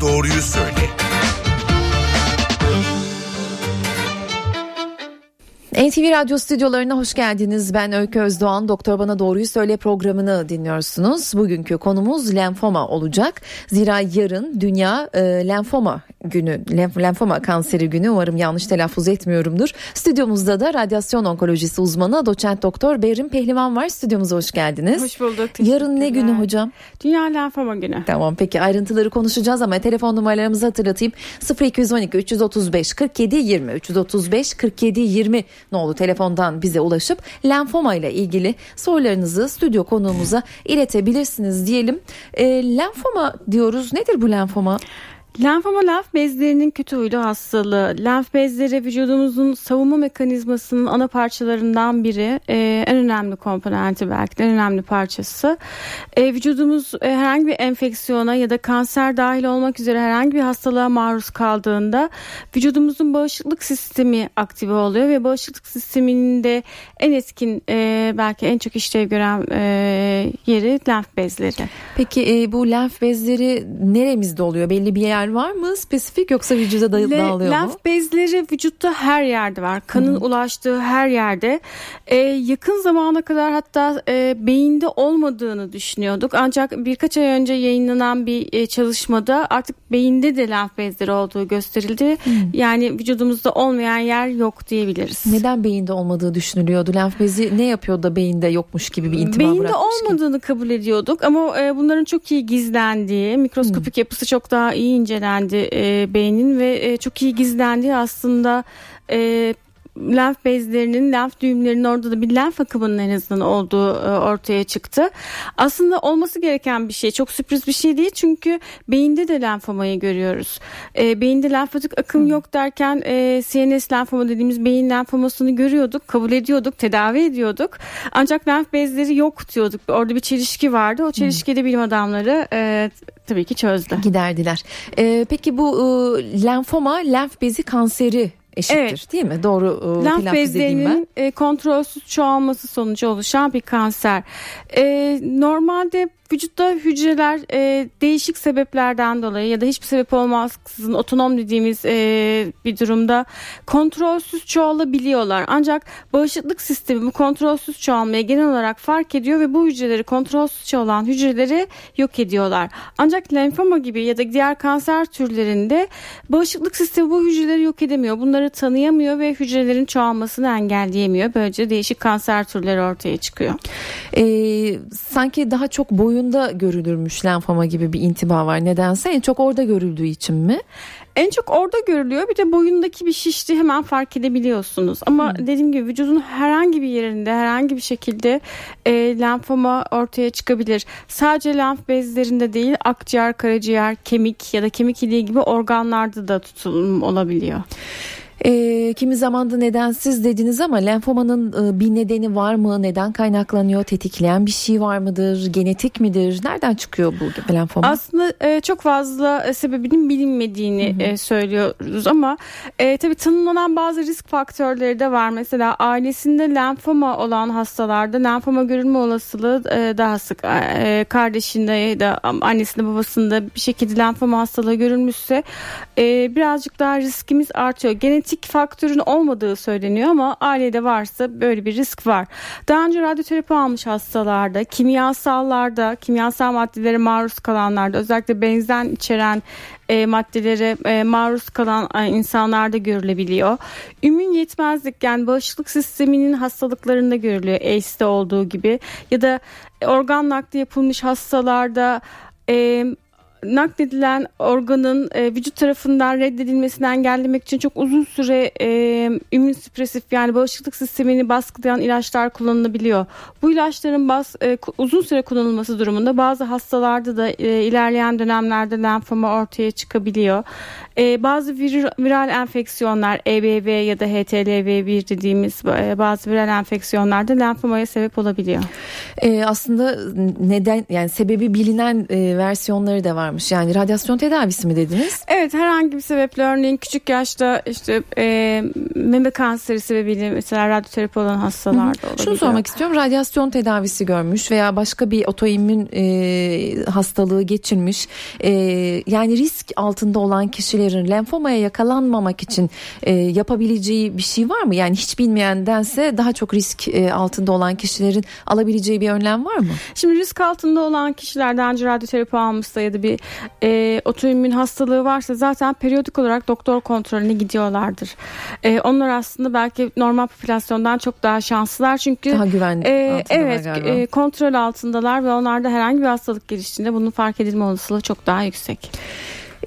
doğruyu söyle. NTV Radyo stüdyolarına hoş geldiniz. Ben Öykü Özdoğan. Doktor Bana Doğruyu Söyle programını dinliyorsunuz. Bugünkü konumuz lenfoma olacak. Zira yarın Dünya e, Lenfoma Günü, lenf, lenfoma kanseri günü. Umarım yanlış telaffuz etmiyorumdur. Stüdyomuzda da radyasyon onkolojisi uzmanı doçent doktor Berin Pehlivan var. Stüdyomuza hoş geldiniz. Hoş bulduk. Yarın ne günü hocam? Dünya Lenfoma Günü. Tamam peki ayrıntıları konuşacağız ama telefon numaralarımızı hatırlatayım. 0212 335 47 20 335 47 20 nolu telefondan bize ulaşıp lenfoma ile ilgili sorularınızı stüdyo konuğumuza iletebilirsiniz diyelim. E, lenfoma diyoruz. Nedir bu lenfoma? Lenfoma lenf bezlerinin kötü huylu hastalığı. Lenf bezleri vücudumuzun savunma mekanizmasının ana parçalarından biri. Ee, en önemli komponenti belki de en önemli parçası. Ee, vücudumuz e, herhangi bir enfeksiyona ya da kanser dahil olmak üzere herhangi bir hastalığa maruz kaldığında vücudumuzun bağışıklık sistemi aktive oluyor ve bağışıklık sisteminin de en eskin e, belki en çok işlev gören e, yeri lenf bezleri. Peki e, bu lenf bezleri neremizde oluyor? Belli bir yer var mı spesifik yoksa vücuda da, Le, dağılıyor lenf mu? Lenf bezleri vücutta her yerde var. Kanın Hı. ulaştığı her yerde. Ee, yakın zamana kadar hatta e, beyinde olmadığını düşünüyorduk. Ancak birkaç ay önce yayınlanan bir e, çalışmada artık beyinde de lenf bezleri olduğu gösterildi. Hı. Yani vücudumuzda olmayan yer yok diyebiliriz. Neden beyinde olmadığı düşünülüyordu? Lenf bezi ne yapıyor da beyinde yokmuş gibi bir intiba Beyinde olmadığını ki? kabul ediyorduk ama e, bunların çok iyi gizlendiği, mikroskopik Hı. yapısı çok daha iyi incelendi e, beynin ve e, çok iyi gizlendi aslında e, lenf bezlerinin, lenf düğümlerinin orada da bir lenf akımının en azından olduğu e, ortaya çıktı. Aslında olması gereken bir şey. Çok sürpriz bir şey değil çünkü beyinde de lenfomayı görüyoruz. E, beyinde lenfatik akım hmm. yok derken e, CNS lenfoma dediğimiz beyin lenfomasını görüyorduk, kabul ediyorduk, tedavi ediyorduk. Ancak lenf bezleri yok diyorduk. Orada bir çelişki vardı. O çelişkide bilim adamları e, tabii ki çözdü. Giderdiler. E, peki bu e, lenfoma lenf bezi kanseri eşittir evet. değil mi? Doğru e, Lenf bezlerinin e, kontrolsüz çoğalması sonucu oluşan bir kanser. E, normalde vücutta hücreler e, değişik sebeplerden dolayı ya da hiçbir sebep olmaksızın otonom dediğimiz e, bir durumda kontrolsüz çoğalabiliyorlar. Ancak bağışıklık sistemi bu kontrolsüz çoğalmayı genel olarak fark ediyor ve bu hücreleri kontrolsüz çoğalan hücreleri yok ediyorlar. Ancak lenfoma gibi ya da diğer kanser türlerinde bağışıklık sistemi bu hücreleri yok edemiyor. Bunları tanıyamıyor ve hücrelerin çoğalmasını engelleyemiyor. Böylece değişik kanser türleri ortaya çıkıyor. Ee, sanki daha çok boyun boyunda görülürmüş lenfoma gibi bir intiba var nedense en çok orada görüldüğü için mi? En çok orada görülüyor. Bir de boyundaki bir şişti hemen fark edebiliyorsunuz. Ama hmm. dediğim gibi vücudun herhangi bir yerinde herhangi bir şekilde e, lenfoma ortaya çıkabilir. Sadece lenf bezlerinde değil akciğer, karaciğer, kemik ya da kemik iliği gibi organlarda da tutulum olabiliyor. E, kimi zaman da nedensiz dediniz ama lenfomanın e, bir nedeni var mı? Neden kaynaklanıyor? Tetikleyen bir şey var mıdır? Genetik midir? Nereden çıkıyor bu lenfoma? Aslında e, çok fazla e, sebebinin bilinmediğini hı hı. E, söylüyoruz ama e, tabii tanımlanan bazı risk faktörleri de var. Mesela ailesinde lenfoma olan hastalarda lenfoma görülme olasılığı e, daha sık. E, kardeşinde ya da annesinde babasında bir şekilde lenfoma hastalığı görülmüşse e, birazcık daha riskimiz artıyor. Genetik genetik faktörün olmadığı söyleniyor ama ailede varsa böyle bir risk var. Daha önce radyoterapi almış hastalarda, kimyasallarda, kimyasal maddelere maruz kalanlarda özellikle benzen içeren e, maddelere e, maruz kalan e, insanlarda görülebiliyor. Ümün yetmezlik yani bağışıklık sisteminin hastalıklarında görülüyor AIDS'te olduğu gibi ya da organ nakli yapılmış hastalarda e, nakledilen organın e, vücut tarafından reddedilmesini engellemek için çok uzun süre e, immünsüpresif yani bağışıklık sistemini baskılayan ilaçlar kullanılabiliyor. Bu ilaçların bas, e, uzun süre kullanılması durumunda bazı hastalarda da e, ilerleyen dönemlerde lenfoma ortaya çıkabiliyor. E, bazı vir, viral enfeksiyonlar EBV ya da HTLV1 dediğimiz e, bazı viral enfeksiyonlarda lenfomaya sebep olabiliyor. E, aslında neden yani sebebi bilinen e, versiyonları da var varmış. Yani radyasyon tedavisi mi dediniz? Evet herhangi bir sebeple örneğin küçük yaşta işte e, meme kanseri sebebiyle mesela radyoterapi olan hastalarda olabiliyor. Şunu sormak istiyorum. Radyasyon tedavisi görmüş veya başka bir otoimmün e, hastalığı geçirmiş. E, yani risk altında olan kişilerin lenfomaya yakalanmamak için e, yapabileceği bir şey var mı? Yani hiç bilmeyendense daha çok risk e, altında olan kişilerin alabileceği bir önlem var mı? Şimdi risk altında olan kişiler daha önce radyoterapi almışsa ya da bir e, otoimmün hastalığı varsa zaten periyodik olarak doktor kontrolüne gidiyorlardır. E, onlar aslında belki normal popülasyondan çok daha şanslılar çünkü daha güvenli e, evet e, kontrol altındalar ve onlarda herhangi bir hastalık geliştiğinde bunun fark edilme olasılığı çok daha yüksek.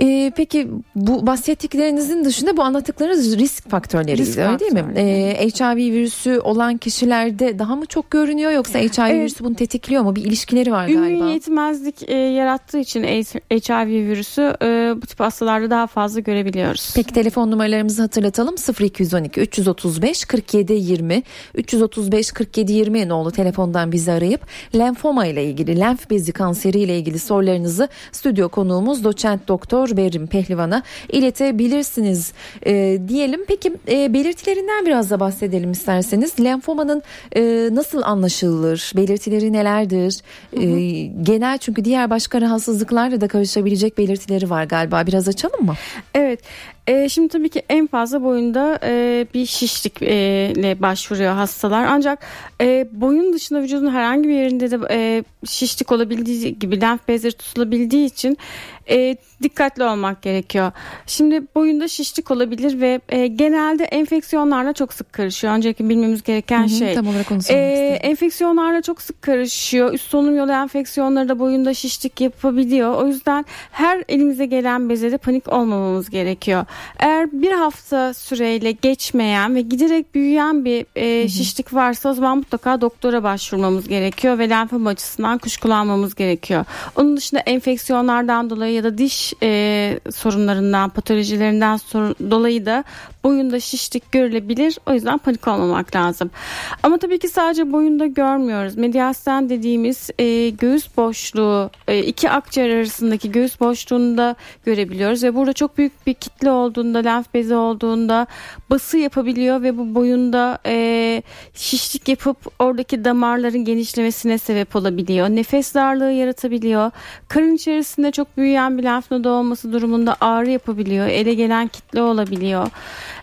Ee, peki bu bahsettiklerinizin dışında bu anlattıklarınız risk faktörleri risk öyle değil mi? Ee, HIV virüsü olan kişilerde daha mı çok görünüyor yoksa HIV evet. virüsü bunu tetikliyor mu? Bir ilişkileri var galiba. Ümmi yetmezlik e, yarattığı için HIV virüsü e, bu tip hastalarda daha fazla görebiliyoruz. Peki telefon numaralarımızı hatırlatalım. 0212 335 47 20 335 47 20 nolu telefondan bizi arayıp lenfoma ile ilgili lenf bezi kanseri ile ilgili sorularınızı stüdyo konuğumuz doçent doktor Doktor Berrim Pehlivan'a iletebilirsiniz e, diyelim. Peki e, belirtilerinden biraz da bahsedelim isterseniz. Lenfomanın e, nasıl anlaşılır? Belirtileri nelerdir? E, genel çünkü diğer başka rahatsızlıklarla da karışabilecek belirtileri var galiba. Biraz açalım mı? Evet. E, şimdi tabii ki en fazla boyunda e, bir şişlikle e, başvuruyor hastalar. Ancak e, boyun dışında vücudun herhangi bir yerinde de e, şişlik olabildiği gibi lenf bezleri tutulabildiği için e, dikkatli olmak gerekiyor. Şimdi boyunda şişlik olabilir ve e, genelde enfeksiyonlarla çok sık karışıyor. Önceki bilmemiz gereken hı hı, şey. Tam olarak onu e, Enfeksiyonlarla çok sık karışıyor. Üst solunum yolu enfeksiyonları da boyunda şişlik yapabiliyor. O yüzden her elimize gelen bezede panik olmamamız gerekiyor. Eğer bir hafta süreyle geçmeyen ve giderek büyüyen bir e, şişlik varsa o zaman mutlaka doktora başvurmamız gerekiyor ve lenfom açısından kuşkulanmamız gerekiyor. Onun dışında enfeksiyonlardan dolayı ya da diş e, sorunlarından, patolojilerinden sorun, dolayı da boyunda şişlik görülebilir. O yüzden panik olmamak lazım. Ama tabii ki sadece boyunda görmüyoruz. Medyasten dediğimiz e, göğüs boşluğu, e, iki akciğer arasındaki göğüs boşluğunu da görebiliyoruz ve burada çok büyük bir kitle olduğunda, lenf bezi olduğunda bası yapabiliyor ve bu boyunda e, şişlik yapıp oradaki damarların genişlemesine sebep olabiliyor. Nefes darlığı yaratabiliyor. Karın içerisinde çok büyüyen bir lenf nodu olması durumunda ağrı yapabiliyor. Ele gelen kitle olabiliyor.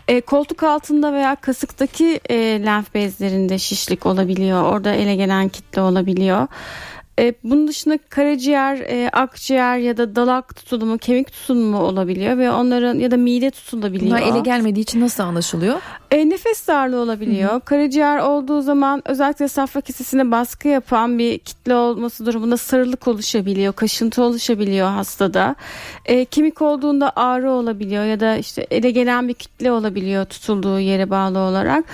E, koltuk altında veya kasıktaki e, lenf bezlerinde şişlik olabiliyor. Orada ele gelen kitle olabiliyor. E, bunun dışında karaciğer, e, akciğer ya da dalak tutulumu, kemik tutulumu olabiliyor ve onların ya da mide tutulabiliyor. Bunlar ele gelmediği için nasıl anlaşılıyor? E, nefes darlığı olabiliyor. Hı hı. Karaciğer olduğu zaman özellikle safra kesesine baskı yapan bir kitle olması durumunda sarılık oluşabiliyor, kaşıntı oluşabiliyor hastada. E, kemik olduğunda ağrı olabiliyor ya da işte ele gelen bir kitle olabiliyor tutulduğu yere bağlı olarak.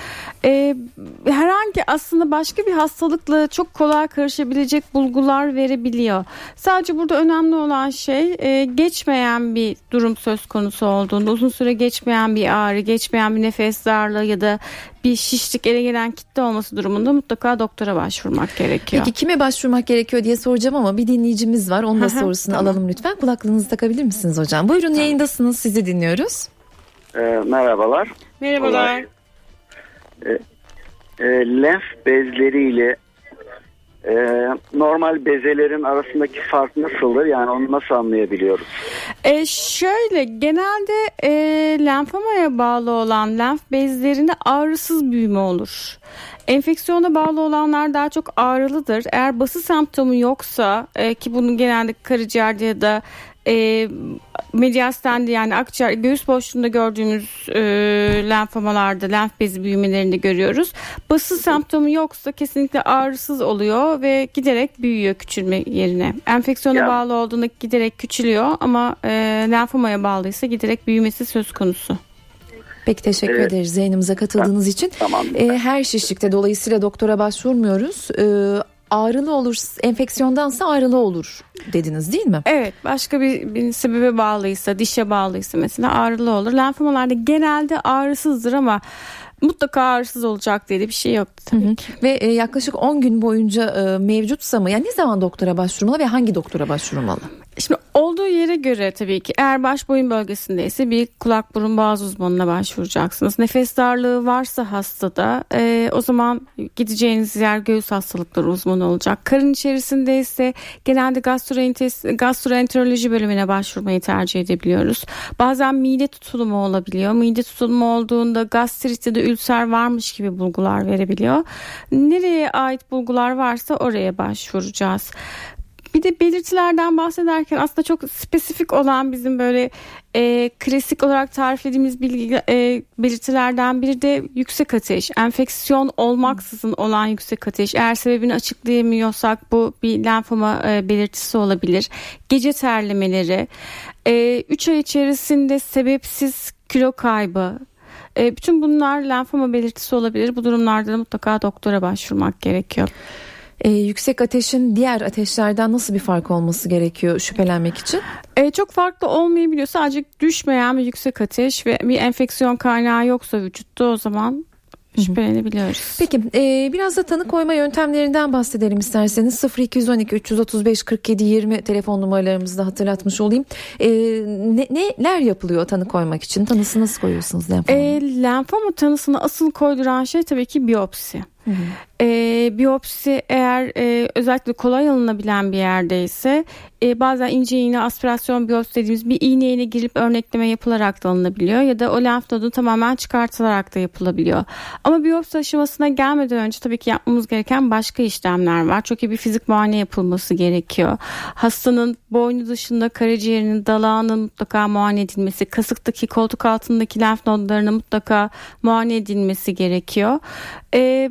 E, herhangi aslında başka bir hastalıkla çok kolay karışabilecek bulgular verebiliyor. Sadece burada önemli olan şey e, geçmeyen bir durum söz konusu olduğunda uzun süre geçmeyen bir ağrı, geçmeyen bir nefes darlığı darlığı ya da bir şişlik ele gelen kitle olması durumunda mutlaka doktora başvurmak gerekiyor. Peki kime başvurmak gerekiyor diye soracağım ama bir dinleyicimiz var. Onun da sorusunu tamam. alalım lütfen. Kulaklığınızı takabilir misiniz hocam? Buyurun tamam. yayındasınız. Sizi dinliyoruz. E, merhabalar. Merhabalar. E, e, lenf bezleriyle e, normal bezelerin arasındaki fark nasıldır? Yani onu nasıl anlayabiliyoruz? E şöyle genelde e, lenfomaya bağlı olan lenf bezlerinde ağrısız büyüme olur. Enfeksiyona bağlı olanlar daha çok ağrılıdır. Eğer bası semptomu yoksa e, ki bunun genelde karaciğerde ya da e, mediastendi yani akciğer göğüs boşluğunda gördüğümüz e, lenfomalarda lenf bezi büyümelerinde görüyoruz. Bası semptomu yoksa kesinlikle ağrısız oluyor ve giderek büyüyor küçülme yerine. Enfeksiyona ya. bağlı olduğunda giderek küçülüyor ama e, lenfomaya bağlıysa giderek büyümesi söz konusu. Peki teşekkür evet. ederiz yayınımıza katıldığınız için. Tamam. E, her şişlikte dolayısıyla doktora başvurmuyoruz. E, ağrılı olur, enfeksiyondansa ağrılı olur dediniz değil mi? Evet başka bir, bir sebebe bağlıysa, dişe bağlıysa mesela ağrılı olur. Lenfomalarda genelde ağrısızdır ama mutlaka ağrısız olacak diye bir şey yok tabii hı hı. Ve e, yaklaşık 10 gün boyunca e, mevcutsa mı? Yani ne zaman doktora başvurmalı ve hangi doktora başvurmalı? Şimdi olduğu yere göre tabii ki eğer baş boyun bölgesindeyse bir kulak burun boğaz uzmanına başvuracaksınız. Nefes darlığı varsa hastada e, o zaman gideceğiniz yer göğüs hastalıkları uzmanı olacak. Karın içerisindeyse genelde gastroenteroloji bölümüne başvurmayı tercih edebiliyoruz. Bazen mide tutulumu olabiliyor. Mide tutulumu olduğunda gastrit ya da ülser varmış gibi bulgular verebiliyor. Nereye ait bulgular varsa oraya başvuracağız. Bir de belirtilerden bahsederken aslında çok spesifik olan bizim böyle e, klasik olarak tariflediğimiz bilgi, e, belirtilerden biri de yüksek ateş. Enfeksiyon olmaksızın olan yüksek ateş. Eğer sebebini açıklayamıyorsak bu bir lenfoma e, belirtisi olabilir. Gece terlemeleri. 3 e, ay içerisinde sebepsiz kilo kaybı, e, bütün bunlar lenfoma belirtisi olabilir. Bu durumlarda da mutlaka doktora başvurmak gerekiyor. Ee, yüksek ateşin diğer ateşlerden nasıl bir fark olması gerekiyor şüphelenmek için? Ee, çok farklı olmayabiliyor. Sadece düşmeyen bir yüksek ateş ve bir enfeksiyon kaynağı yoksa vücutta o zaman şüphelenebiliyoruz. Peki e, biraz da tanı koyma yöntemlerinden bahsedelim isterseniz 0212 335 47 20 telefon numaralarımızı da hatırlatmış olayım. E, ne, neler yapılıyor tanı koymak için? Tanısını nasıl koyuyorsunuz lenfoma? E, lenfoma tanısını asıl koyduran şey tabii ki biyopsi. Hı hı. E, biyopsi eğer e, özellikle kolay alınabilen bir yerdeyse e, bazen ince iğne aspirasyon biyopsi dediğimiz bir iğneyle girip örnekleme yapılarak da alınabiliyor ya da o lenf nodu tamamen çıkartılarak da yapılabiliyor. Ama biyopsi aşamasına gelmeden önce tabii ki yapmamız gereken başka işlemler var. Çok iyi bir fizik muayene yapılması gerekiyor. Hastanın boynu dışında karaciğerinin dalağının mutlaka muayene edilmesi, kasıktaki koltuk altındaki lenf nodlarının mutlaka muayene edilmesi gerekiyor. E,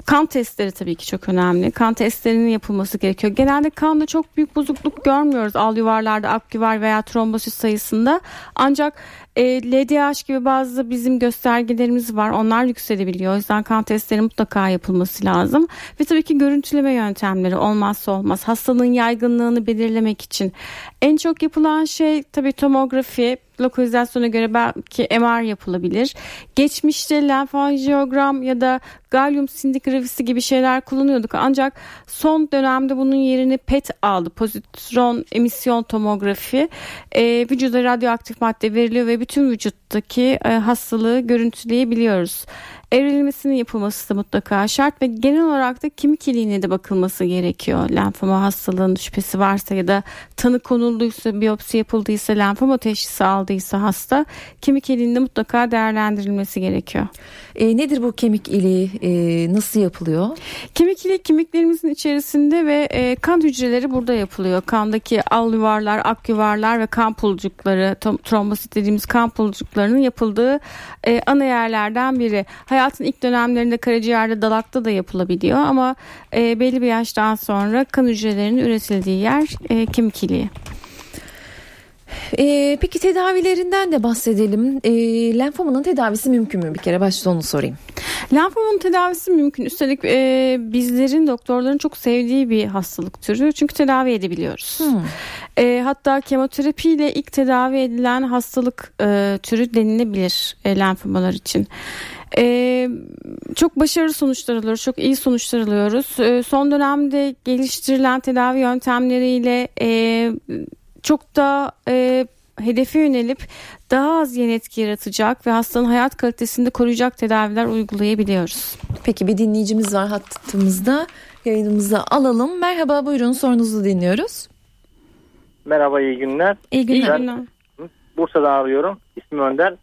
kan testleri tabii ki çok önemli. Kan testlerinin yapılması gerekiyor. Genelde kanda çok büyük bozukluk görmüyoruz al yuvarlarda, ak yuvar veya trombosit sayısında. Ancak e, LDH gibi bazı bizim göstergelerimiz var. Onlar yükselebiliyor. O yüzden kan testleri mutlaka yapılması lazım. Ve tabii ki görüntüleme yöntemleri olmazsa olmaz. Hastalığın yaygınlığını belirlemek için. En çok yapılan şey tabii tomografi, lokalizasyona göre belki MR yapılabilir. Geçmişte lenfanjiyogram ya da galyum sindigrafisi gibi şeyler kullanıyorduk. Ancak son dönemde bunun yerini PET aldı. Pozitron emisyon tomografi. E, vücuda radyoaktif madde veriliyor ve bütün vücuttaki e, hastalığı görüntüleyebiliyoruz evrilmesinin yapılması da mutlaka şart ve genel olarak da kemik iliğine de bakılması gerekiyor. Lenfoma hastalığının şüphesi varsa ya da tanı konulduysa, biyopsi yapıldıysa, lenfoma teşhisi aldıysa hasta kemik iliğinde mutlaka değerlendirilmesi gerekiyor. E, nedir bu kemik iliği? E, nasıl yapılıyor? Kemik iliği kemiklerimizin içerisinde ve e, kan hücreleri burada yapılıyor. Kandaki al yuvarlar, ak yuvarlar ve kan pulcukları, trombosit dediğimiz kan pulcuklarının yapıldığı e, ana yerlerden biri. Hayatın ilk dönemlerinde karaciğerde dalakta da yapılabiliyor ama e, belli bir yaştan sonra kan hücrelerinin üretildiği yer e, kemik iliği. E, peki tedavilerinden de bahsedelim. E, lenfomanın tedavisi mümkün mü? Bir kere başta onu sorayım. Lenfomanın tedavisi mümkün. Üstelik e, bizlerin doktorların çok sevdiği bir hastalık türü. Çünkü tedavi edebiliyoruz. Hmm. E, hatta kemoterapiyle ilk tedavi edilen hastalık e, türü denilebilir e, lenfomalar için. Ee, çok başarılı sonuçlar alıyoruz, çok iyi sonuçlar alıyoruz. Ee, son dönemde geliştirilen tedavi yöntemleriyle e, çok da e, hedefe yönelip daha az yan etki yaratacak ve hastanın hayat kalitesini de koruyacak tedaviler uygulayabiliyoruz. Peki bir dinleyicimiz var hattımızda. Yayınımıza alalım. Merhaba buyurun sorunuzu dinliyoruz. Merhaba iyi günler. İyi günler. Ben Bursa'dan arıyorum. İsmim Önder.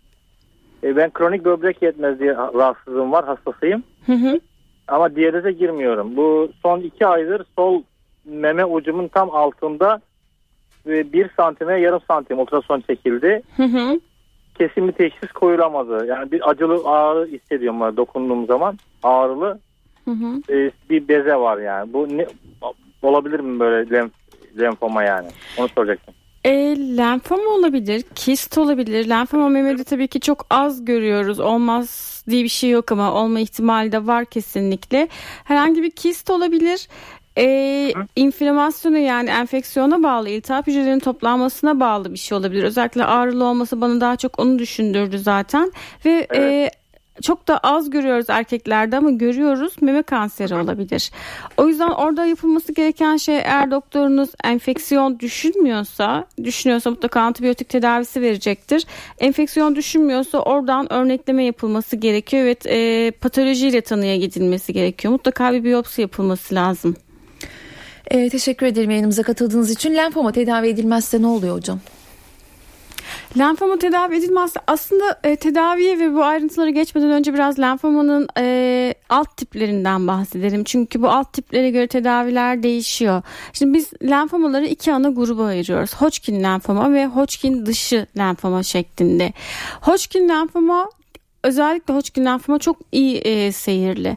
E, ben kronik böbrek yetmezliği rahatsızlığım var. Hastasıyım. Hı hı. Ama diyalize girmiyorum. Bu son iki aydır sol meme ucumun tam altında bir santime yarım santim ultrason çekildi. Hı hı. Kesin bir teşhis koyulamadı. Yani bir acılı ağrı hissediyorum var dokunduğum zaman. Ağrılı hı hı. E, bir beze var yani. Bu ne olabilir mi böyle lenf, lenfoma yani? Onu soracaktım. E, lenfoma olabilir, kist olabilir. Lenfoma memede tabii ki çok az görüyoruz. Olmaz diye bir şey yok ama olma ihtimali de var kesinlikle. Herhangi bir kist olabilir. E, inflamasyona yani enfeksiyona bağlı, iltihap hücrelerinin toplanmasına bağlı bir şey olabilir. Özellikle ağrılı olması bana daha çok onu düşündürdü zaten. Ve evet. Çok da az görüyoruz erkeklerde ama görüyoruz meme kanseri olabilir. O yüzden orada yapılması gereken şey eğer doktorunuz enfeksiyon düşünmüyorsa, düşünüyorsa mutlaka antibiyotik tedavisi verecektir. Enfeksiyon düşünmüyorsa oradan örnekleme yapılması gerekiyor ve e, patolojiyle tanıya gidilmesi gerekiyor. Mutlaka bir biyopsi yapılması lazım. E, teşekkür ederim yayınımıza katıldığınız için. Lenfoma tedavi edilmezse ne oluyor hocam? Lenfoma tedavi edilmez. Aslında e, tedaviye ve bu ayrıntılara geçmeden önce biraz lenfomanın e, alt tiplerinden bahsedelim. Çünkü bu alt tiplere göre tedaviler değişiyor. Şimdi biz lenfomaları iki ana gruba ayırıyoruz. Hodgkin lenfoma ve Hodgkin dışı lenfoma şeklinde. Hodgkin lenfoma özellikle Hodgkin lenfoma çok iyi e, seyirli.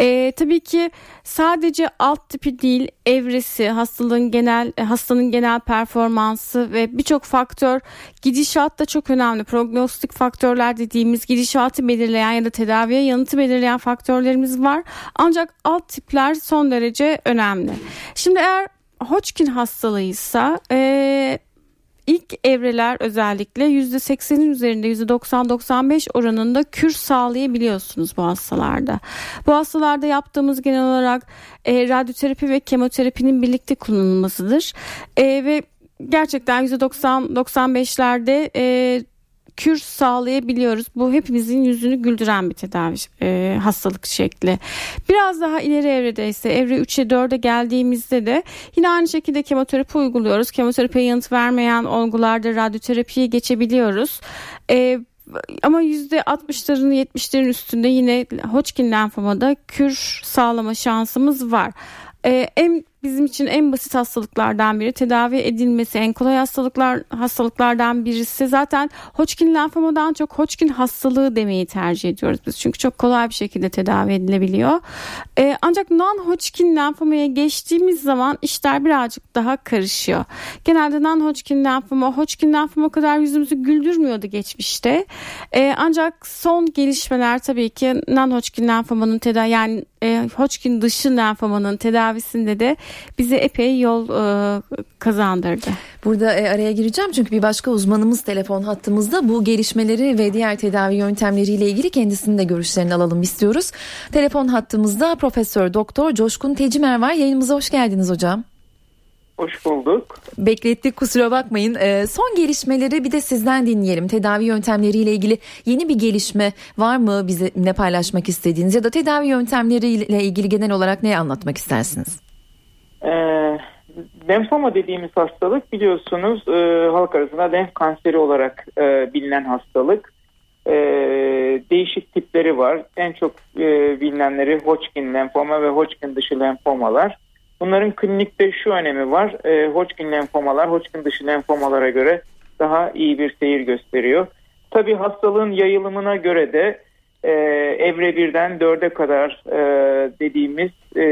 E, tabii ki sadece alt tipi değil evresi, hastalığın genel e, hastanın genel performansı ve birçok faktör gidişat da çok önemli. Prognostik faktörler dediğimiz gidişatı belirleyen ya da tedaviye yanıtı belirleyen faktörlerimiz var. Ancak alt tipler son derece önemli. Şimdi eğer Hodgkin hastalığıysa e, ilk evreler özellikle %80'in üzerinde %90-95 oranında kür sağlayabiliyorsunuz bu hastalarda. Bu hastalarda yaptığımız genel olarak e, radyoterapi ve kemoterapinin birlikte kullanılmasıdır. E, ve gerçekten %90-95'lerde e, kür sağlayabiliyoruz. Bu hepimizin yüzünü güldüren bir tedavi e, hastalık şekli. Biraz daha ileri evrede ise evre 3'e 4'e geldiğimizde de yine aynı şekilde kemoterapi uyguluyoruz. Kemoterapiye yanıt vermeyen olgularda radyoterapiye geçebiliyoruz. E, ama %60'ların 70'lerin üstünde yine Hodgkin lenfomada kür sağlama şansımız var. Ee, en bizim için en basit hastalıklardan biri. Tedavi edilmesi en kolay hastalıklar hastalıklardan birisi. Zaten Hodgkin lenfomadan çok Hodgkin hastalığı demeyi tercih ediyoruz biz. Çünkü çok kolay bir şekilde tedavi edilebiliyor. Ee, ancak non Hodgkin lenfomaya geçtiğimiz zaman işler birazcık daha karışıyor. Genelde non Hodgkin lenfoma Hodgkin lenfoma kadar yüzümüzü güldürmüyordu geçmişte. Ee, ancak son gelişmeler tabii ki non Hodgkin lenfomanın tedavi yani e, Hodgkin dışı lenfomanın tedavisinde de bize epey yol e, kazandırdı. Burada e, araya gireceğim çünkü bir başka uzmanımız telefon hattımızda bu gelişmeleri ve diğer tedavi yöntemleriyle ilgili kendisinin de görüşlerini alalım istiyoruz. Telefon hattımızda Profesör Doktor Coşkun Tecimer var. Yayınımıza hoş geldiniz hocam. Hoş bulduk. Beklettik kusura bakmayın. Ee, son gelişmeleri bir de sizden dinleyelim. Tedavi yöntemleriyle ilgili yeni bir gelişme var mı bize ne paylaşmak istediğiniz ya da tedavi yöntemleriyle ilgili genel olarak ne anlatmak istersiniz? E, lenfoma dediğimiz hastalık biliyorsunuz e, halk arasında lenf kanseri olarak e, bilinen hastalık. E, değişik tipleri var. En çok e, bilinenleri Hodgkin lenfoma ve Hodgkin dışı lenfomalar. Bunların klinikte şu önemi var. E, Hodgkin lenfomalar Hodgkin dışı lenfomalara göre daha iyi bir seyir gösteriyor. Tabi hastalığın yayılımına göre de e, evre birden dörde kadar e, dediğimiz e,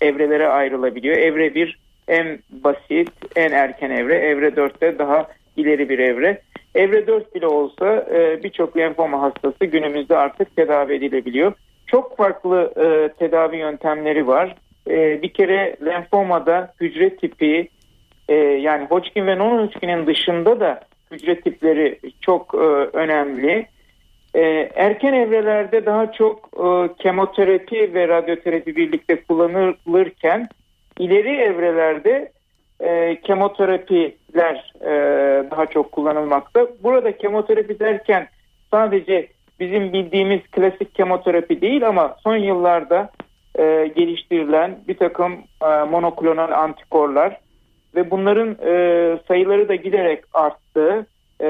evrelere ayrılabiliyor. Evre bir en basit, en erken evre. Evre dörtte daha ileri bir evre. Evre dört bile olsa e, birçok lenfoma hastası günümüzde artık tedavi edilebiliyor. Çok farklı e, tedavi yöntemleri var. E, bir kere lenfomada hücre tipi e, yani Hodgkin ve non-Hodgkin'in dışında da hücre tipleri çok e, önemli. E, erken evrelerde daha çok e, kemoterapi ve radyoterapi birlikte kullanılırken ileri evrelerde e, kemoterapiler e, daha çok kullanılmakta. Burada kemoterapi derken sadece bizim bildiğimiz klasik kemoterapi değil ama son yıllarda e, geliştirilen bir takım e, monoklonal antikorlar ve bunların e, sayıları da giderek arttı. E,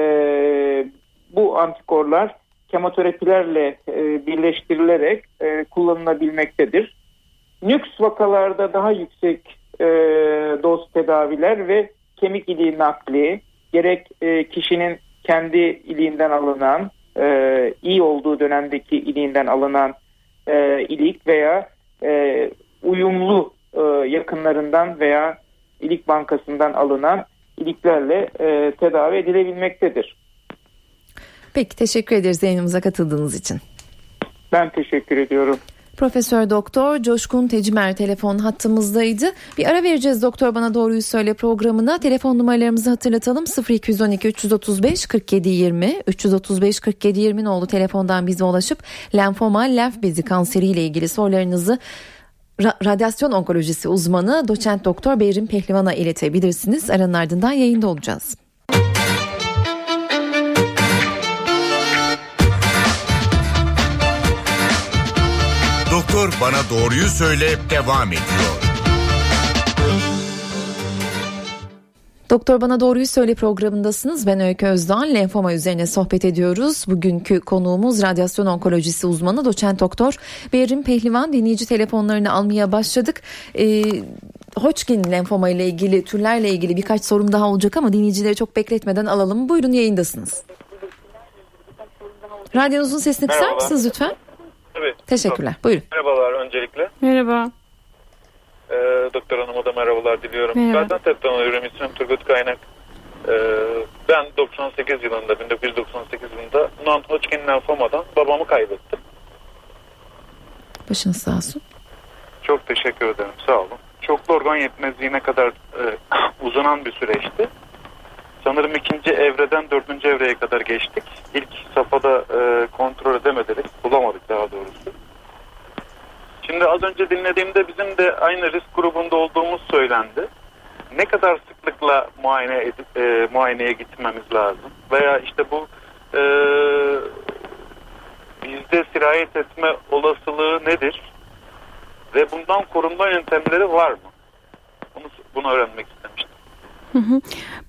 bu antikorlar kemoterapilerle e, birleştirilerek e, kullanılabilmektedir. Nüks vakalarda daha yüksek e, doz tedaviler ve kemik iliği nakli gerek e, kişinin kendi iliğinden alınan e, iyi olduğu dönemdeki iliğinden alınan e, ilik veya e, uyumlu e, yakınlarından veya ilik bankasından alınan iliklerle e, tedavi edilebilmektedir. Peki teşekkür ederiz yayınımıza katıldığınız için. Ben teşekkür ediyorum. Profesör Doktor Coşkun Tecimer telefon hattımızdaydı. Bir ara vereceğiz Doktor Bana Doğruyu Söyle programına. Telefon numaralarımızı hatırlatalım. 0212 335 47 20 335 47 20 oldu telefondan bize ulaşıp lenfoma, lenf bezi kanseriyle ilgili sorularınızı Ra- radyasyon onkolojisi uzmanı doçent doktor Behrim Pehlivan'a iletebilirsiniz. Aranın ardından yayında olacağız. Doktor Bana Doğruyu Söyle devam ediyor. Doktor Bana Doğruyu Söyle programındasınız. Ben Öykü Özdoğan. Lenfoma üzerine sohbet ediyoruz. Bugünkü konuğumuz radyasyon onkolojisi uzmanı doçent doktor Behrim Pehlivan. Dinleyici telefonlarını almaya başladık. Ee, Hodgkin lenfoma ile ilgili türlerle ilgili birkaç sorum daha olacak ama dinleyicileri çok bekletmeden alalım. Buyurun yayındasınız. Radyonuzun sesini kısar Merhaba. mısınız lütfen? Teşekkürler. Buyurun. Merhabalar öncelikle. Merhaba. Ee, doktor hanıma da merhabalar diliyorum. Merhaba. Gaziantep'ten alıyorum. İsmim Turgut Kaynak. Ee, ben 98 yılında, 1998 yılında non-Hodgkin lenfomadan babamı kaybettim. Başınız sağ olsun. Çok teşekkür ederim. Sağ olun. Çoklu organ yetmezliğine kadar e, uzanan bir süreçti. Sanırım ikinci evreden dördüncü evreye kadar geçtik. İlk safhada e, kontrol edemedik. Bulamadık daha doğrusu. Şimdi az önce dinlediğimde bizim de aynı risk grubunda olduğumuz söylendi. Ne kadar sıklıkla muayene edip, e, muayeneye gitmemiz lazım? Veya işte bu e, bizde sirayet etme olasılığı nedir? Ve bundan korunma yöntemleri var mı? Bunu, bunu öğrenmek istemiştim.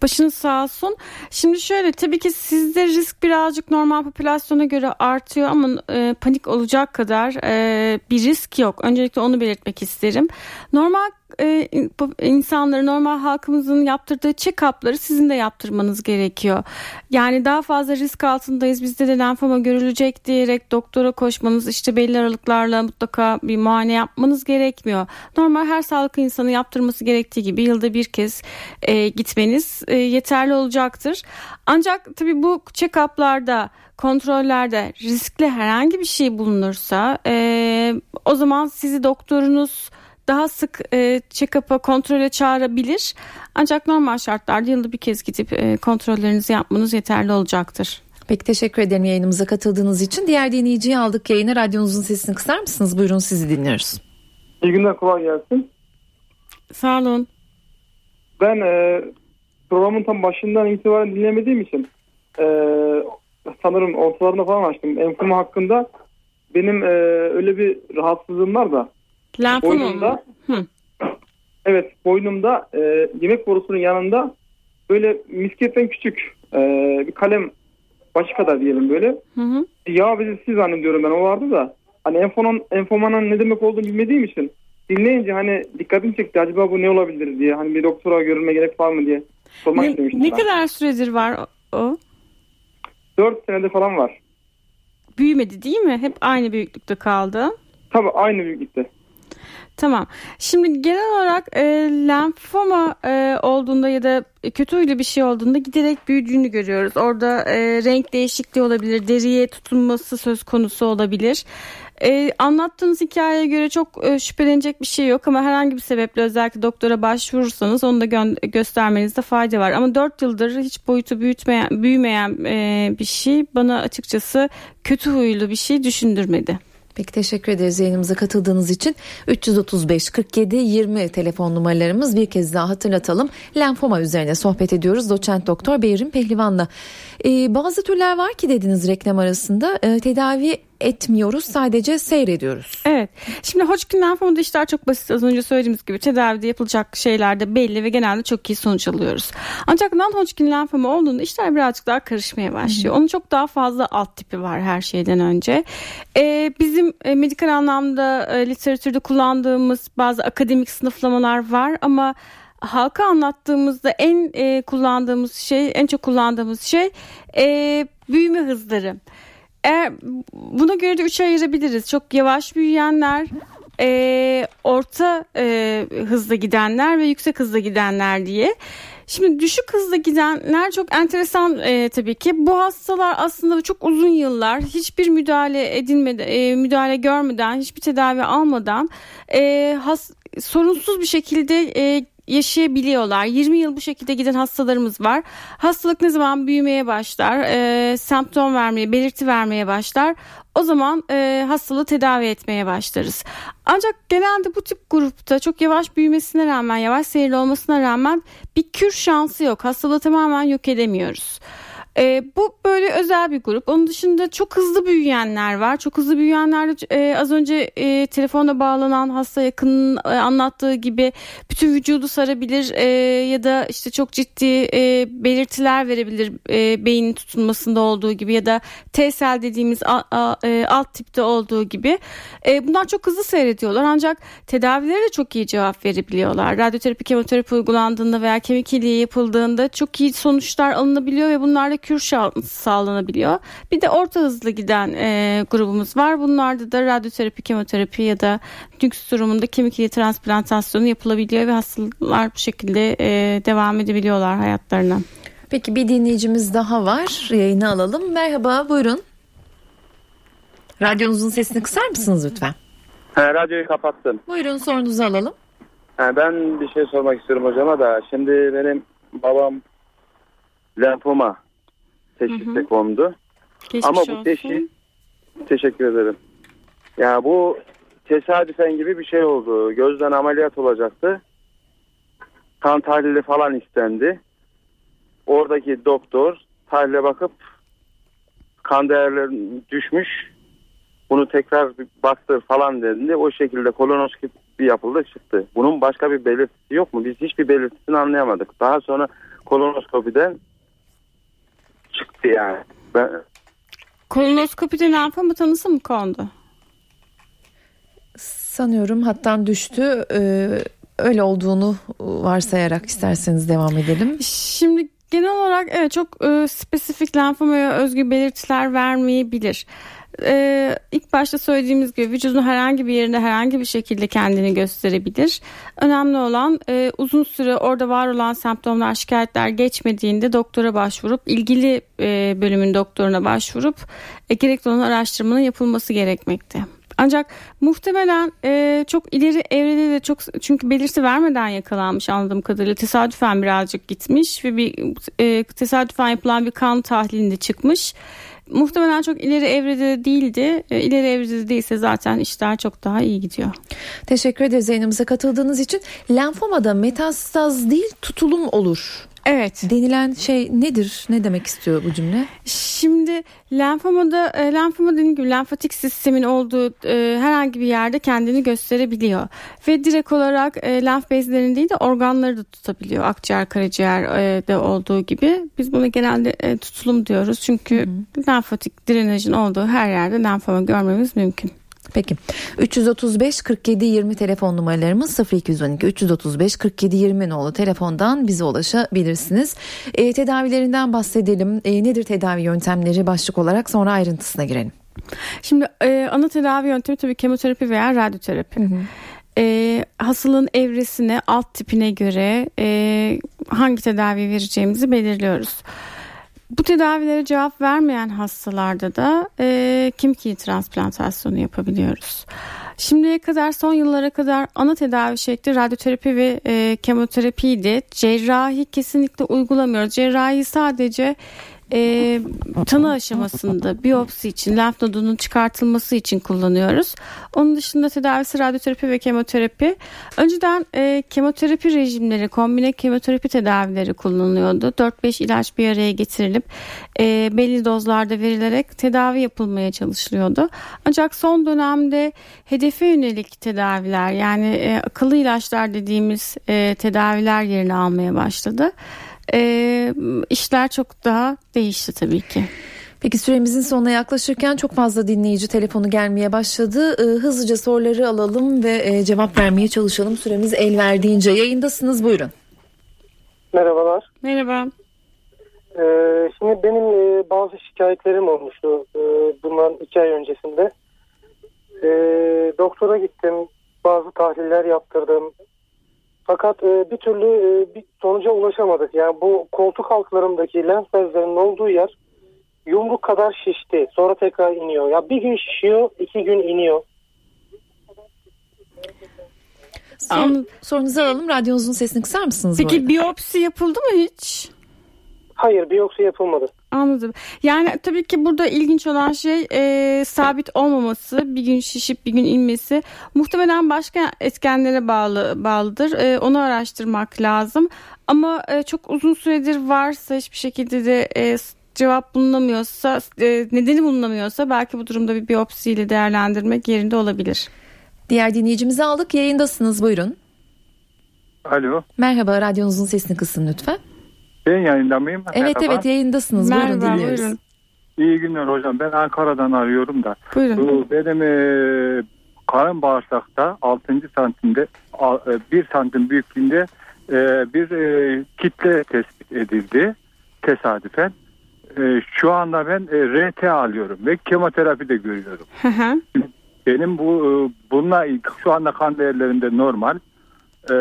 Başınız sağ olsun. Şimdi şöyle tabii ki sizde risk birazcık normal popülasyona göre artıyor ama e, panik olacak kadar e, bir risk yok. Öncelikle onu belirtmek isterim. Normal e, bu insanların normal halkımızın yaptırdığı check-up'ları sizin de yaptırmanız gerekiyor. Yani daha fazla risk altındayız bizde de lenfoma görülecek diyerek doktora koşmanız işte belli aralıklarla mutlaka bir muayene yapmanız gerekmiyor. Normal her sağlıklı insanın yaptırması gerektiği gibi yılda bir kez e, gitmeniz e, yeterli olacaktır. Ancak tabii bu check-up'larda kontrollerde riskli herhangi bir şey bulunursa e, o zaman sizi doktorunuz daha sık e, check-up'a kontrole çağırabilir. Ancak normal şartlarda yılda bir kez gidip e, kontrollerinizi yapmanız yeterli olacaktır. Peki teşekkür ederim yayınımıza katıldığınız için. Diğer dinleyiciyi aldık yayına. Radyonuzun sesini kısar mısınız? Buyurun sizi dinliyoruz. İyi günler kolay gelsin. Sağ olun. Ben e, programın tam başından itibaren dinlemediğim için e, sanırım ortalarında falan açtım. Enfoma hakkında benim e, öyle bir rahatsızlığım var da Lenfoma boynumda Hı. evet boynumda e, yemek borusunun yanında böyle misketten küçük e, bir kalem başı kadar diyelim böyle Hı hı. yağ bezesi zannediyorum ben o vardı da hani enfomanın, enfomanın ne demek olduğunu bilmediğim için dinleyince hani dikkatimi çekti acaba bu ne olabilir diye hani bir doktora görülme gerek var mı diye sormak Ne, istemiştim ne ben. kadar süredir var o- o? 4 senede falan var. Büyümedi değil mi? Hep aynı büyüklükte kaldı. Tabii aynı büyüklükte. Tamam. Şimdi genel olarak e, lenfoma e, olduğunda ya da kötü huylu bir şey olduğunda giderek büyüdüğünü görüyoruz. Orada e, renk değişikliği olabilir, deriye tutunması söz konusu olabilir. E, anlattığınız hikayeye göre çok e, şüphelenecek bir şey yok ama herhangi bir sebeple özellikle doktora başvurursanız onu da gö- göstermenizde fayda var. Ama 4 yıldır hiç boyutu büyütmeyen, büyümeyen e, bir şey bana açıkçası kötü huylu bir şey düşündürmedi. Peki teşekkür ederiz yayınımıza katıldığınız için. 335 47 20 telefon numaralarımız bir kez daha hatırlatalım. Lenfoma üzerine sohbet ediyoruz. Doçent Doktor Behrim Pehlivan'la. Ee, bazı türler var ki dediniz reklam arasında e, tedavi etmiyoruz sadece seyrediyoruz. Evet. Şimdi Hodgkin lenfomada işler çok basit. Az önce söylediğimiz gibi tedavide yapılacak şeyler de belli ve genelde çok iyi sonuç alıyoruz. Ancak non-Hodgkin lenfoma olduğunda işler birazcık daha karışmaya başlıyor. Onun çok daha fazla alt tipi var her şeyden önce. Ee, bizim e, medikal anlamda e, literatürde kullandığımız bazı akademik sınıflamalar var ama halka anlattığımızda en e, kullandığımız şey, en çok kullandığımız şey e, büyüme hızları. Eğer buna göre de üçe ayırabiliriz. Çok yavaş büyüyenler, e, orta e, hızla gidenler ve yüksek hızla gidenler diye. Şimdi düşük hızla gidenler çok enteresan e, tabii ki. Bu hastalar aslında çok uzun yıllar hiçbir müdahale edilmeden, e, müdahale görmeden, hiçbir tedavi almadan e, has, sorunsuz bir şekilde e, yaşayabiliyorlar. 20 yıl bu şekilde giden hastalarımız var. Hastalık ne zaman büyümeye başlar, e, semptom vermeye, belirti vermeye başlar. O zaman e, hastalığı tedavi etmeye başlarız. Ancak genelde bu tip grupta çok yavaş büyümesine rağmen, yavaş seyirli olmasına rağmen bir kür şansı yok. Hastalığı tamamen yok edemiyoruz. E, bu böyle özel bir grup. Onun dışında çok hızlı büyüyenler var. Çok hızlı büyüyenler e, az önce e, telefonda bağlanan hasta yakının e, anlattığı gibi bütün vücudu sarabilir e, ya da işte çok ciddi e, belirtiler verebilir e, beynin tutulmasında olduğu gibi ya da T-sel dediğimiz a, a, e, alt tipte olduğu gibi. E, bunlar çok hızlı seyrediyorlar ancak tedavilere de çok iyi cevap verebiliyorlar. Radyoterapi, kemoterapi uygulandığında veya kemik iliği yapıldığında çok iyi sonuçlar alınabiliyor ve bunlarla kür sağlanabiliyor. Bir de orta hızlı giden e, grubumuz var. Bunlarda da radyoterapi, kemoterapi ya da lüks durumunda kemik iliği transplantasyonu yapılabiliyor ve hastalar bu şekilde e, devam edebiliyorlar hayatlarına. Peki bir dinleyicimiz daha var. Yayını alalım. Merhaba buyurun. Radyonuzun sesini kısar mısınız lütfen? He, radyoyu kapattım. Buyurun sorunuzu alalım. He, ben bir şey sormak istiyorum hocama da. Şimdi benim babam lenfoma teşhise kondu. Geçmiş Ama olsun. bu teşhis teşekkür ederim. Ya bu tesadüfen gibi bir şey oldu. Gözden ameliyat olacaktı. Kan tahlili falan istendi. Oradaki doktor tahlile bakıp kan değerleri düşmüş. Bunu tekrar bir baktır falan dedi. O şekilde kolonoskopi yapıldı çıktı. Bunun başka bir belirtisi yok mu? Biz hiçbir belirtisini anlayamadık. Daha sonra kolonoskopiden çıktı yani. Ben, Kolonoskopide lenfoma tanısı mı kondu? Sanıyorum hattan düştü. Ee, öyle olduğunu varsayarak isterseniz devam edelim. Şimdi genel olarak evet çok e, spesifik lenfomaya özgü belirtiler vermeyebilir. Ee, ilk başta söylediğimiz gibi vücudun herhangi bir yerinde herhangi bir şekilde kendini gösterebilir. Önemli olan e, uzun süre orada var olan semptomlar, şikayetler geçmediğinde doktora başvurup ilgili e, bölümün doktoruna başvurup e, gerekli olan araştırmanın yapılması gerekmekte. Ancak muhtemelen e, çok ileri evrede de çok çünkü belirti vermeden yakalanmış anladığım kadarıyla tesadüfen birazcık gitmiş ve bir e, tesadüfen yapılan bir kan tahlilinde çıkmış. Muhtemelen çok ileri evrede değildi. E, ileri evrede değilse zaten işler çok daha iyi gidiyor. Teşekkür ederiz yayınımıza katıldığınız için. Lenfomada metastaz değil tutulum olur. Evet. Denilen şey nedir? Ne demek istiyor bu cümle? Şimdi lenfomada e, lenfoma dediğim gibi lenfatik sistemin olduğu e, herhangi bir yerde kendini gösterebiliyor. Ve direkt olarak e, lenf bezlerini değil de organları da tutabiliyor. Akciğer, karaciğer e, de olduğu gibi. Biz buna genelde e, tutulum diyoruz. Çünkü lenfatik drenajın olduğu her yerde lenfoma görmemiz mümkün. Peki 335 47 20 telefon numaralarımız 0212 335 47 20 nolu telefondan bize ulaşabilirsiniz. E, tedavilerinden bahsedelim. E, nedir tedavi yöntemleri başlık olarak sonra ayrıntısına girelim. Şimdi e, ana tedavi yöntemi tabii kemoterapi veya radyoterapi. Hı hı. E, hastalığın evresine, alt tipine göre e, hangi tedavi vereceğimizi belirliyoruz. Bu tedavilere cevap vermeyen hastalarda da e, kemik iliği transplantasyonu yapabiliyoruz. Şimdiye kadar son yıllara kadar ana tedavi şekli radyoterapi ve e, kemoterapiydi. Cerrahi kesinlikle uygulamıyoruz. Cerrahi sadece e, tanı aşamasında biyopsi için lenf nodunun çıkartılması için kullanıyoruz. Onun dışında tedavisi radyoterapi ve kemoterapi. Önceden e, kemoterapi rejimleri, kombine kemoterapi tedavileri kullanılıyordu. 4-5 ilaç bir araya getirilip e, belli dozlarda verilerek tedavi yapılmaya çalışılıyordu. Ancak son dönemde hedefe yönelik tedaviler yani e, akıllı ilaçlar dediğimiz e, tedaviler yerini almaya başladı e, işler çok daha değişti tabii ki. Peki süremizin sonuna yaklaşırken çok fazla dinleyici telefonu gelmeye başladı. Ee, hızlıca soruları alalım ve e, cevap vermeye çalışalım. Süremiz el verdiğince yayındasınız buyurun. Merhabalar. Merhaba. Ee, şimdi benim e, bazı şikayetlerim olmuştu e, bundan iki ay öncesinde. E, doktora gittim, bazı tahliller yaptırdım. Fakat e, bir türlü e, bir sonuca ulaşamadık. Yani bu koltuk altlarımdaki lenf bezlerinin olduğu yer yumruk kadar şişti. Sonra tekrar iniyor. Ya bir gün şişiyor, iki gün iniyor. Son, sorunuzu alalım. Radyonuzun sesini kısar mısınız? Peki biyopsi yapıldı mı hiç? Hayır biyopsi yapılmadı. Anladım. Yani tabii ki burada ilginç olan şey e, sabit olmaması, bir gün şişip bir gün inmesi. Muhtemelen başka etkenlere bağlı bağlıdır. E, onu araştırmak lazım. Ama e, çok uzun süredir varsa hiçbir şekilde de e, cevap bulunamıyorsa, e, nedeni bulunamıyorsa belki bu durumda bir biyopsiyle değerlendirmek yerinde olabilir. Diğer dinleyicimizi aldık. Yayındasınız. Buyurun. Alo. Merhaba. Radyonuzun sesini kısın lütfen. Ben yayında mıyım? Evet Merhaba. evet yayındasınız. Merhaba, buyurun dinliyoruz. buyurun. İyi günler hocam. Ben Ankara'dan arıyorum da. Buyurun. Bu benim e, karın bağırsakta 6. santimde 1 santim büyüklüğünde e, bir e, kitle tespit edildi tesadüfen. E, şu anda ben e, RT alıyorum ve kemoterapi de görüyorum. Hı hı. Benim bu e, bununla şu anda kan değerlerinde normal. E,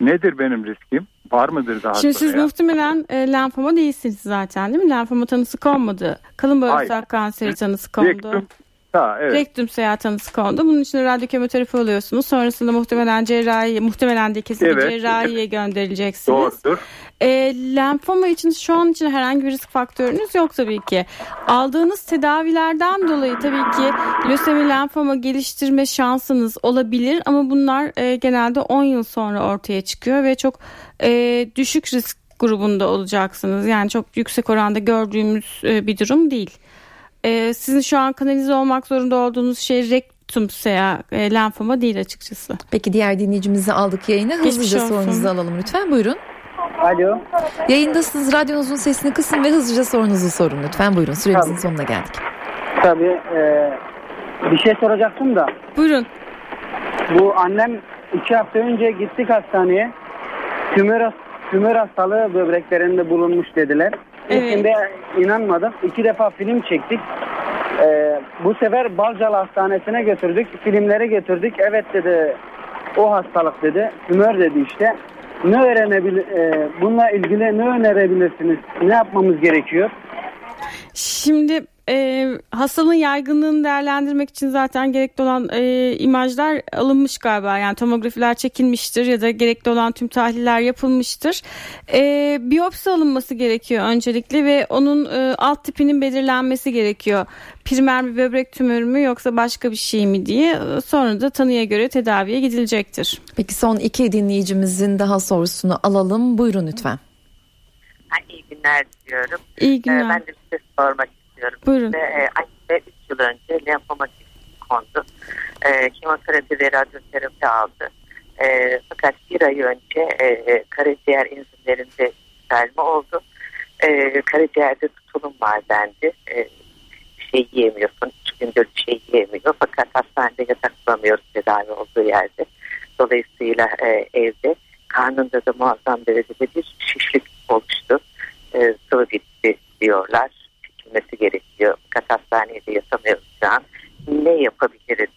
nedir benim riskim? Var mıdır daha Şimdi sonra siz ya? muhtemelen e, lenfoma değilsiniz zaten değil mi? Lenfoma tanısı konmadı. Kalın bağırsak kanseri tanısı kondu. Rektum. Ha, evet. Rektum seyahat tanısı kondu. Bunun için de radyo kemoterapi alıyorsunuz. Sonrasında muhtemelen cerrahi, muhtemelen de kesin Evet. cerrahiye gönderileceksiniz. Doğrudur. E, lenfoma için şu an için herhangi bir risk faktörünüz yok tabii ki. Aldığınız tedavilerden dolayı tabii ki lösemi lenfoma geliştirme şansınız olabilir ama bunlar e, genelde 10 yıl sonra ortaya çıkıyor ve çok e, düşük risk grubunda olacaksınız. Yani çok yüksek oranda gördüğümüz e, bir durum değil. E, sizin şu an kanalize olmak zorunda olduğunuz şey rektum seya e, lenfoma değil açıkçası. Peki diğer dinleyicimizi aldık yayına. Hızlıca sorunuzu alalım lütfen. Buyurun. Alo. Yayındasınız. Radyonuzun sesini kısın ve hızlıca sorunuzu sorun lütfen. Buyurun. Süremizin Tabii. sonuna geldik. Tabii e, bir şey soracaktım da. Buyurun. Bu annem iki hafta önce gittik hastaneye. Tümör, tümör hastalığı böbreklerinde bulunmuş dediler. Evet. İlkinde inanmadık. İki defa film çektik. E, bu sefer Balcalı Hastanesi'ne götürdük. Filmleri götürdük. Evet dedi o hastalık dedi. Tümör dedi işte. Ne öğrenebilir, e, bununla ilgili ne önerebilirsiniz? Ne yapmamız gerekiyor? Şimdi e, hastalığın yaygınlığını değerlendirmek için zaten gerekli olan e, imajlar alınmış galiba. Yani tomografiler çekilmiştir ya da gerekli olan tüm tahliller yapılmıştır. E, biyopsi alınması gerekiyor öncelikle ve onun e, alt tipinin belirlenmesi gerekiyor. Primer bir böbrek tümörü mü yoksa başka bir şey mi diye. Sonra da tanıya göre tedaviye gidilecektir. Peki son iki dinleyicimizin daha sorusunu alalım. Buyurun lütfen. Ha, iyi günler diliyorum. İyi günler. Ee, ben de şey sormak istiyorum. Buyurun. İşte, e, anneme 3 yıl önce lenfoma kondu. E, kemoterapi ve radyoterapi aldı. E, fakat bir ay önce e, e, karaciğer enzimlerinde yükselme oldu. E, karaciğerde tutulum var dendi. E, bir şey yiyemiyorsun. Üç gündür bir şey yiyemiyor. Fakat hastanede yatak bulamıyoruz tedavi olduğu yerde. Dolayısıyla e, evde karnında da muazzam derecede bir şişlik oluştu. E, sıvı bitti diyorlar. Çekilmesi gerekiyor. Fakat hastaneye de şu an. Ne yapabiliriz?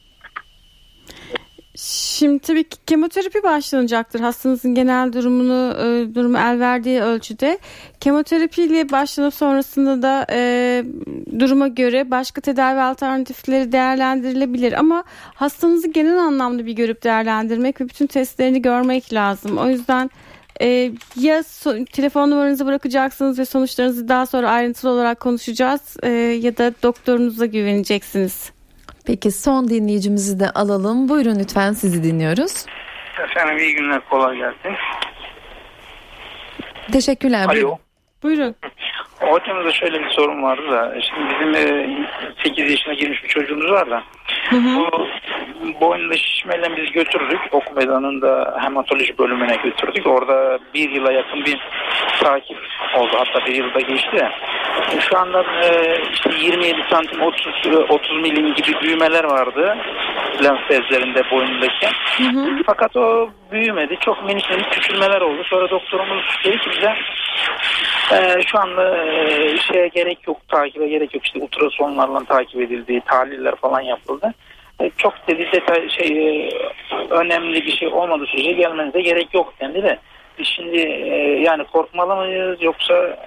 Şimdi tabii ki kemoterapi başlanacaktır hastanızın genel durumunu e, durumu el verdiği ölçüde. Kemoterapiyle başlanıp sonrasında da e, duruma göre başka tedavi alternatifleri değerlendirilebilir ama hastanızı genel anlamda bir görüp değerlendirmek ve bütün testlerini görmek lazım. O yüzden e, ya so- telefon numaranızı bırakacaksınız ve sonuçlarınızı daha sonra ayrıntılı olarak konuşacağız e, ya da doktorunuza güveneceksiniz. Peki son dinleyicimizi de alalım. Buyurun lütfen sizi dinliyoruz. Efendim iyi günler kolay gelsin. Teşekkürler. Alo. Buyurun. Hocamızda şöyle bir sorun vardı da şimdi bizim e, 8 yaşına girmiş bir çocuğumuz var da bu boynunda şişmeyle biz götürdük. Ok meydanında hematoloji bölümüne götürdük. Orada bir yıla yakın bir takip oldu. Hatta bir yılda geçti. Şu anda e, işte 27 santim 30, e, 30 milim gibi büyümeler vardı lenf bezlerinde boynundaki. Fakat o büyümedi. Çok minik minik küçülmeler oldu. Sonra doktorumuz dedi ki bize ee, şu anda e, şeye gerek yok, takibe gerek yok. İşte ultrasonlarla takip edildi, tahliller falan yapıldı. E, çok dedi detay şey e, önemli bir şey olmadığı sürece gelmenize gerek yok dendi de biz şimdi e, yani korkmalı mıyız yoksa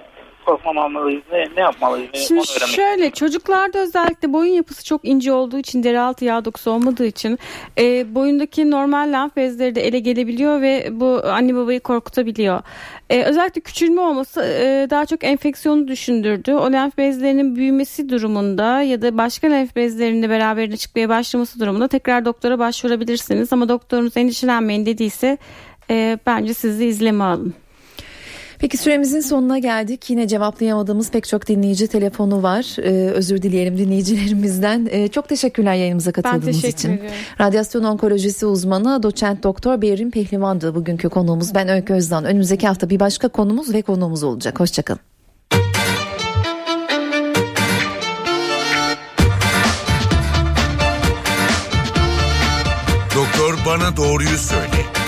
korkmamalıyız ne, ne yapmalıyız Şimdi şöyle çocuklarda özellikle boyun yapısı çok ince olduğu için deri altı yağ dokusu olmadığı için e, boyundaki normal lenf bezleri de ele gelebiliyor ve bu anne babayı korkutabiliyor. E, özellikle küçülme olması e, daha çok enfeksiyonu düşündürdü. O lenf bezlerinin büyümesi durumunda ya da başka lenf bezlerinde beraberinde çıkmaya başlaması durumunda tekrar doktora başvurabilirsiniz. Ama doktorunuz endişelenmeyin dediyse e, bence sizi izleme alın. Peki süremizin sonuna geldik. Yine cevaplayamadığımız pek çok dinleyici telefonu var. Ee, özür dileyelim dinleyicilerimizden. Ee, çok teşekkürler yayınımıza katıldığınız için. Ediyorum. Radyasyon onkolojisi uzmanı doçent doktor Behrin Pehlivan'dı bugünkü konuğumuz. Ben Öykü Özdan. Önümüzdeki hafta bir başka konumuz ve konuğumuz olacak. Hoşçakalın. Doktor bana doğruyu söyle.